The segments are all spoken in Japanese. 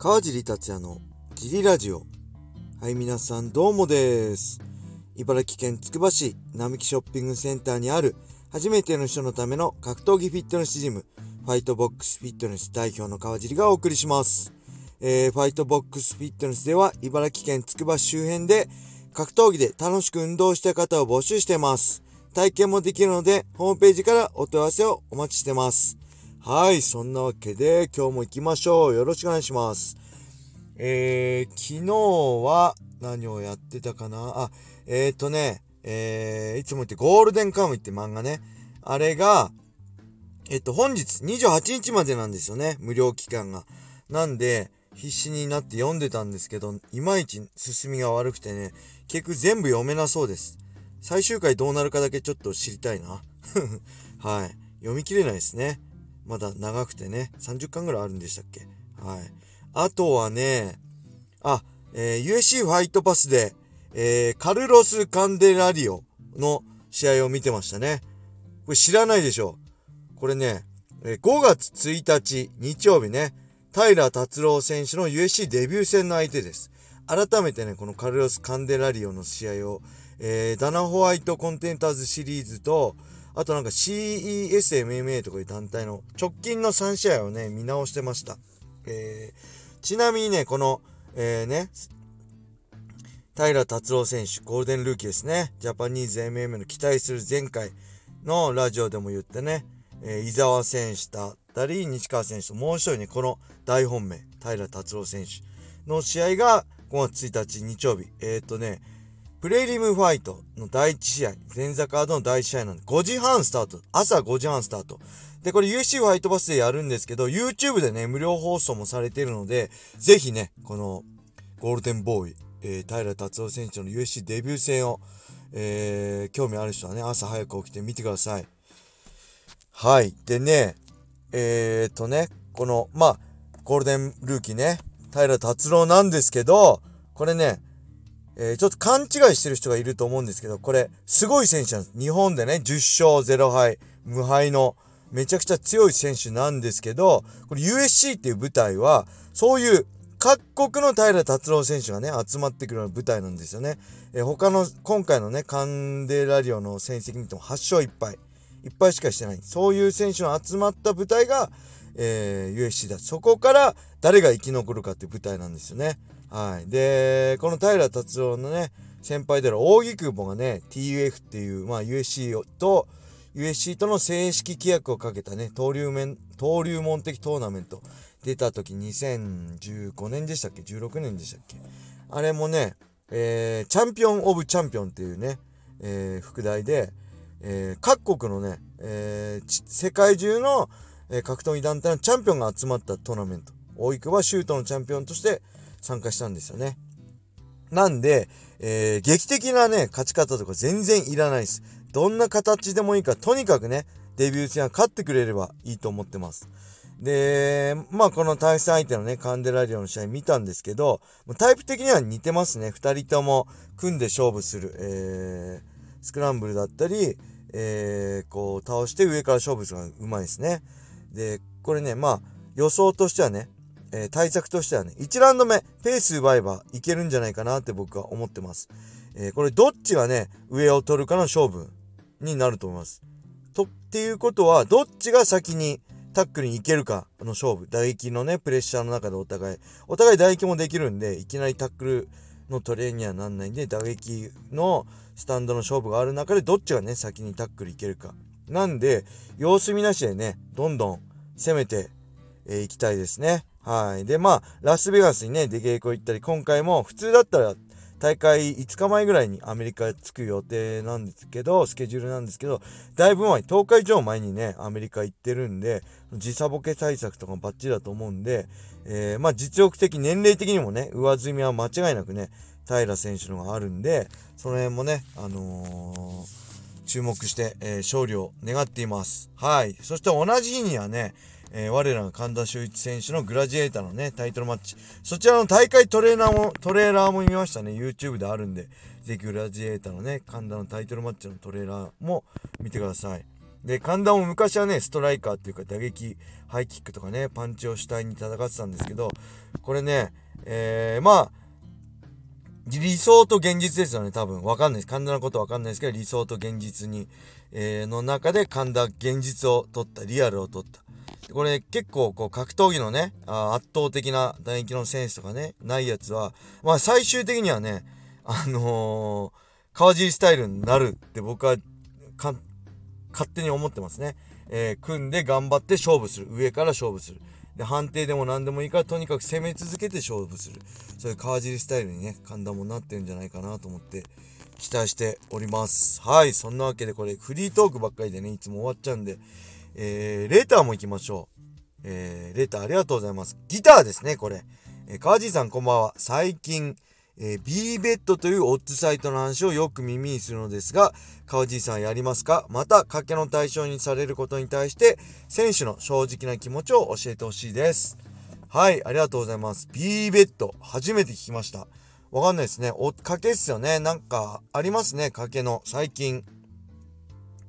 川尻達也のジリラジオ。はい、皆さんどうもです。茨城県つくば市並木ショッピングセンターにある初めての人のための格闘技フィットネスジム、ファイトボックスフィットネス代表の川尻がお送りします。えー、ファイトボックスフィットネスでは茨城県つくば市周辺で格闘技で楽しく運動した方を募集してます。体験もできるので、ホームページからお問い合わせをお待ちしてます。はい、そんなわけで今日も行きましょう。よろしくお願いします。えー、昨日は何をやってたかな？あ、えーとね、えー、いつも言ってゴールデンカムイって漫画ね。あれが、えっと、本日28日までなんですよね。無料期間が。なんで、必死になって読んでたんですけど、いまいち進みが悪くてね、結局全部読めなそうです。最終回どうなるかだけちょっと知りたいな。はい。読み切れないですね。まだ長くてね。30巻ぐらいあるんでしたっけ？はい。あとはね、あ、えー USC ファイトパスで、えーカルロス・カンデラリオの試合を見てましたね。これ知らないでしょこれね、え5月1日日曜日ね、平達郎選手の USC デビュー戦の相手です。改めてね、このカルロス・カンデラリオの試合を、えーダナ・ホワイト・コンテンターズシリーズと、あとなんか CESMMA とかいう団体の直近の3試合をね、見直してました。えーちなみにね、この、えーね、平達郎選手、ゴールデンルーキーですね。ジャパニーズ MMA の期待する前回のラジオでも言ってね、えー伊沢選手だったり、西川選手ともう一人ね、この大本命、平達郎選手の試合が5月1日日曜日。えっ、とね、プレリムファイトの第1試合、前座カードの第1試合なんで、5時半スタート。朝5時半スタート。で、これ UC ファイトバスでやるんですけど、YouTube でね、無料放送もされているので、ぜひね、このゴールデンボーイ、えー、平達夫選手の USC デビュー戦を、えー興味ある人はね、朝早く起きて見てください。はい。でね、えー、っとね、この、まあ、ゴールデンルーキーね、平達郎なんですけど、これね、えーちょっと勘違いしてる人がいると思うんですけど、これ、すごい選手なんです。日本でね、10勝0敗、無敗の、めちゃくちゃ強い選手なんですけど、これ USC っていう舞台は、そういう各国の平達郎選手がね、集まってくるような舞台なんですよね。えー他の、今回のね、カンデラリオの戦績見ても8勝1敗。1敗しかしてない。そういう選手の集まった舞台が、えー USC だ。そこから誰が生き残るかっていう舞台なんですよね。はい。で、この平達郎のね、先輩である扇久保がね、TUF っていう、まあ USC と、USC との正式規約をかけたね、登竜門、登竜門的トーナメント出た時2015年でしたっけ ?16 年でしたっけ？あれもね、えーチャンピオン・オブ・チャンピオンっていうね、えー副題で、えー各国のね、えー世界中の、えー格闘技団体のチャンピオンが集まったトーナメント。大井久はシュートのチャンピオンとして参加したんですよね。なんで、えー劇的なね、勝ち方とか全然いらないです。どんな形でもいいから、とにかくね、デビュー戦は勝ってくれればいいと思ってます。で、まあこの対戦相手のね、カンデラリオの試合見たんですけど、タイプ的には似てますね。二人とも組んで勝負する、えー、スクランブルだったり、えー、こう倒して上から勝負するのがうまいですね。で、これね、まあ予想としてはね、えー対策としてはね、1ラウンド目、ペース奪えばいけるんじゃないかなって僕は思ってます。えーこれどっちがね、上を取るかの勝負になると思います。と、っていうことは、どっちが先にタックルに行けるかの勝負。打撃のね、プレッシャーの中でお互い。お互い打撃もできるんで、いきなりタックルのトレーにはなんないんで、打撃のスタンドの勝負がある中で、どっちがね、先にタックルいけるか。なんで、様子見なしでね、どんどん攻めてえーきたいですね。はい。で、まあ、ラスベガスにね、出稽古行ったり、今回も普通だったら大会5日前ぐらいにアメリカ着く予定なんですけど、スケジュールなんですけど、だいぶ前、10日以上前にね、アメリカ行ってるんで、時差ボケ対策とかもバッチリだと思うんで、えーまあ実力的、年齢的にもね、上積みは間違いなくね、平選手のがあるんで、その辺もね、あのー注目して、えー勝利を願っています。はい。そして同じ日にはね、えー我らが神田修一選手のグラジエーターのね、タイトルマッチ。そちらの大会トレーナーも、トレーラーも見ましたね。YouTube であるんで、ぜひグラジエーターのね、神田のタイトルマッチのトレーラーも見てください。で、神田も昔はね、ストライカーっていうか打撃、ハイキックとかね、パンチを主体に戦ってたんですけど、これね、えー、まあ、理想と現実ですよね、多分。わかんないです。神田のことわかんないですけど、理想と現実に、えー、の中で神田現実を取った、リアルを取った。これ結構こう格闘技のね、あ圧倒的な打撃のセンスとかね、ないやつは、まあ最終的にはね、あのー、川尻スタイルになるって僕は勝手に思ってますね。えー、組んで頑張って勝負する。上から勝負する。で、判定でも何でもいいから、とにかく攻め続けて勝負する。そういう川尻スタイルにね、神田もなってるんじゃないかなと思って、期待しております。はい。そんなわけでこれ、フリートークばっかりでね、いつも終わっちゃうんで、えー、レターも行きましょう。えー、レターありがとうございます。ギターですね、これ。えー、川尻さんこんばんは。最近、えー、B ベッドというオッズサイトの話をよく耳にするのですが、川地さんやりますか？また、賭けの対象にされることに対して、選手の正直な気持ちを教えてほしいです。はい、ありがとうございます。B ベッド、初めて聞きました。わかんないですね。お、賭けっすよね。なんか、ありますね、賭けの。最近。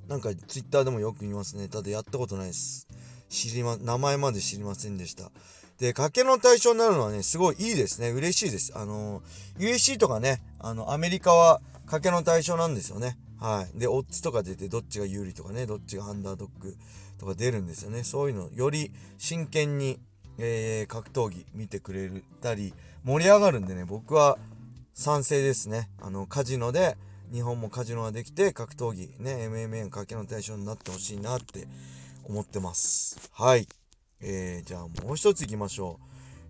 なんかツイッターでもよく見ますね。ただやったことないです。知りま、名前まで知りませんでした。で、賭けの対象になるのはね、すごいいいですね。嬉しいです。あの、USC とかね、あの、アメリカは賭けの対象なんですよね。はい。で、オッズとか出て、どっちが有利とかね、どっちがアンダードッグとか出るんですよね。そういうの、より真剣に、えー、格闘技見てくれたり、盛り上がるんでね、僕は賛成ですね。あの、カジノで、日本もカジノができて格闘技ね MMA 賭けの対象になってほしいなって思ってますはいえー、じゃあもう一ついきましょ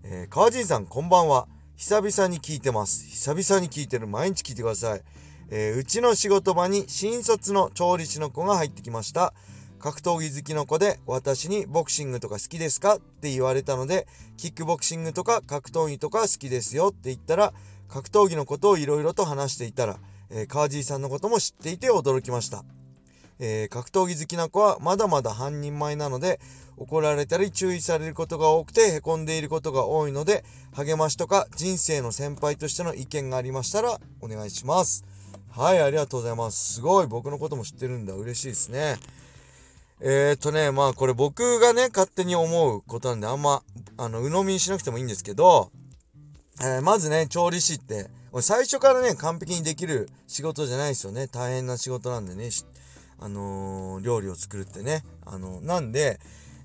う、えー、川尻さんこんばんは。久々に聞いてます。久々に聞いてる。毎日聞いてください、えー、うちの仕事場に新卒の調理師の子が入ってきました。格闘技好きの子で私にボクシングとか好きですかって言われたのでキックボクシングとか格闘技とか好きですよって言ったら格闘技のことをいろいろと話していたらえー、川尻さんのことも知っていて驚きました。えー、格闘技好きな子はまだまだ半人前なので、怒られたり注意されることが多くて凹んでいることが多いので、励ましとか人生の先輩としての意見がありましたらお願いします。はい、ありがとうございます。すごい、僕のことも知ってるんだ。嬉しいですね。えー、っとね、まあこれ僕がね、勝手に思うことなんで、あんま、あの、鵜呑みにしなくてもいいんですけど、えー、まずね、調理師って、最初からね、完璧にできる仕事じゃないですよね。大変な仕事なんでね、あのー、料理を作るってね。あのー、なんで、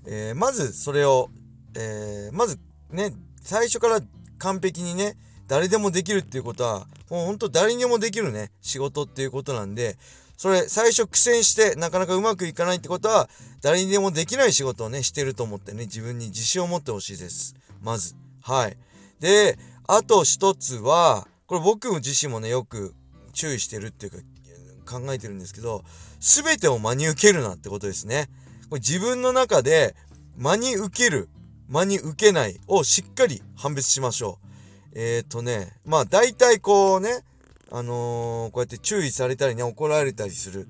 えー、まずそれを、えまずね、最初から完璧にね、誰でもできるっていうことは、もうほんと誰にもできるね、仕事っていうことなんで、それ最初苦戦してなかなかうまくいかないってことは、誰にでもできない仕事をね、してると思ってね、自分に自信を持ってほしいです。まず。はい。で、あと一つは、これ僕自身もね、よく注意してるっていうか、考えてるんですけど、すべてを真に受けるなってことですね。これ自分の中で真に受ける、真に受けないをしっかり判別しましょう。えっ、ー、とね、まあ大体こうね、あのー、こうやって注意されたりね、怒られたりする。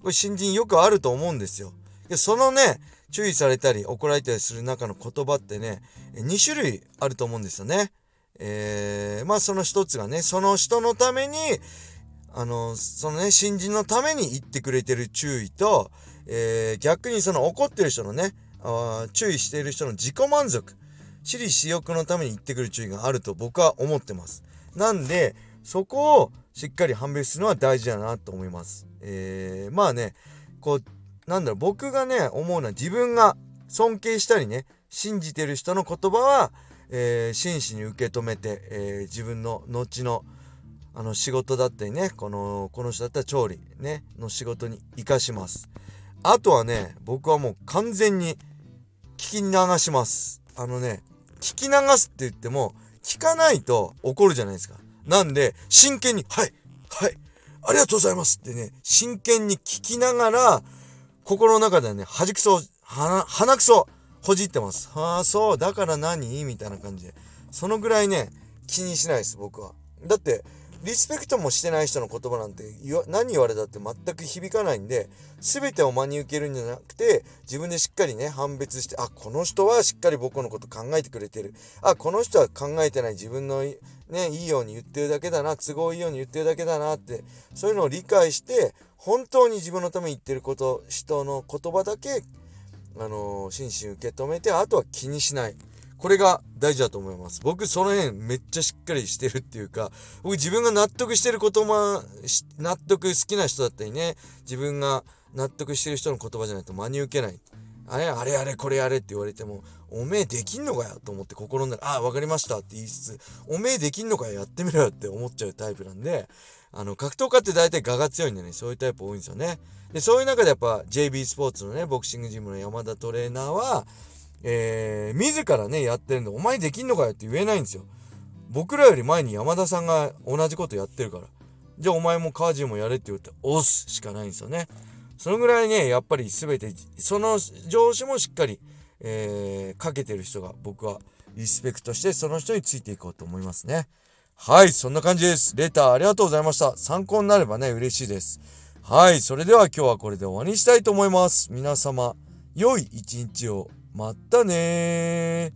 これ新人よくあると思うんですよ。でそのね、注意されたり怒られたりする中の言葉ってね、2種類あると思うんですよね。えー、まあその一つがね、その人のために、あの、そのね、新人のために言ってくれてる注意と、えー、逆にその怒ってる人のね、あ注意している人の自己満足、私利私欲のために言ってくる注意があると僕は思ってます。なんで、そこをしっかり判別するのは大事だなと思います。えー、まあね、こう、なんだろう、僕がね、思うのは自分が尊敬したりね、信じてる人の言葉は、えー、真摯に受け止めて、えー、自分の後のあの仕事だったりね、この、この人だったら調理ね、の仕事に活かします。あとはね、僕はもう完全に聞き流します。あのね、聞き流すって言っても、聞かないと怒るじゃないですか。なんで、真剣に、はい、はい、ありがとうございますってね、真剣に聞きながら、心の中ではね、弾くそ、鼻くそほじってます。ああ、そう、だから何？みたいな感じで。そのぐらいね、気にしないです、僕は。だって、リスペクトもしてない人の言葉なんて何言われたって全く響かないんで、全てを真に受けるんじゃなくて、自分でしっかりね、判別して、あ、この人はしっかり僕のこと考えてくれてる。あ、この人は考えてない自分のね、いいように言ってるだけだな、都合いいように言ってるだけだなって、そういうのを理解して、本当に自分のために言ってること、人の言葉だけ、あのー、真摯受け止めて、あとは気にしない。これが大事だと思います。僕その辺めっちゃしっかりしてるっていうか、僕自分が納得してる言葉、納得好きな人だったりね、自分が納得してる人の言葉じゃないと真に受けない。あれ、あれあれ、これやれって言われても、おめえできんのかよと思って心の中、ああ、わかりましたって言いつつ、おめえできんのかよ、やってみろよって思っちゃうタイプなんで、あの、格闘家って大体我が強いんでね、そういうタイプ多いんですよね。で、そういう中でやっぱ JB スポーツのね、ボクシングジムの山田トレーナーは、えー、自らね、やってるんで、お前できんのかよって言えないんですよ。僕らより前に山田さんが同じことやってるから。じゃあお前もカージもやれって言って、押すしかないんですよね。そのぐらいね、やっぱり全て、その上司もしっかり、えー、かけてる人が僕はリスペクトしてその人についていこうと思いますね。はい、そんな感じです。レターありがとうございました。参考になればね、嬉しいです。はい、それでは今日はこれで終わりにしたいと思います。皆様、良い一日を。またね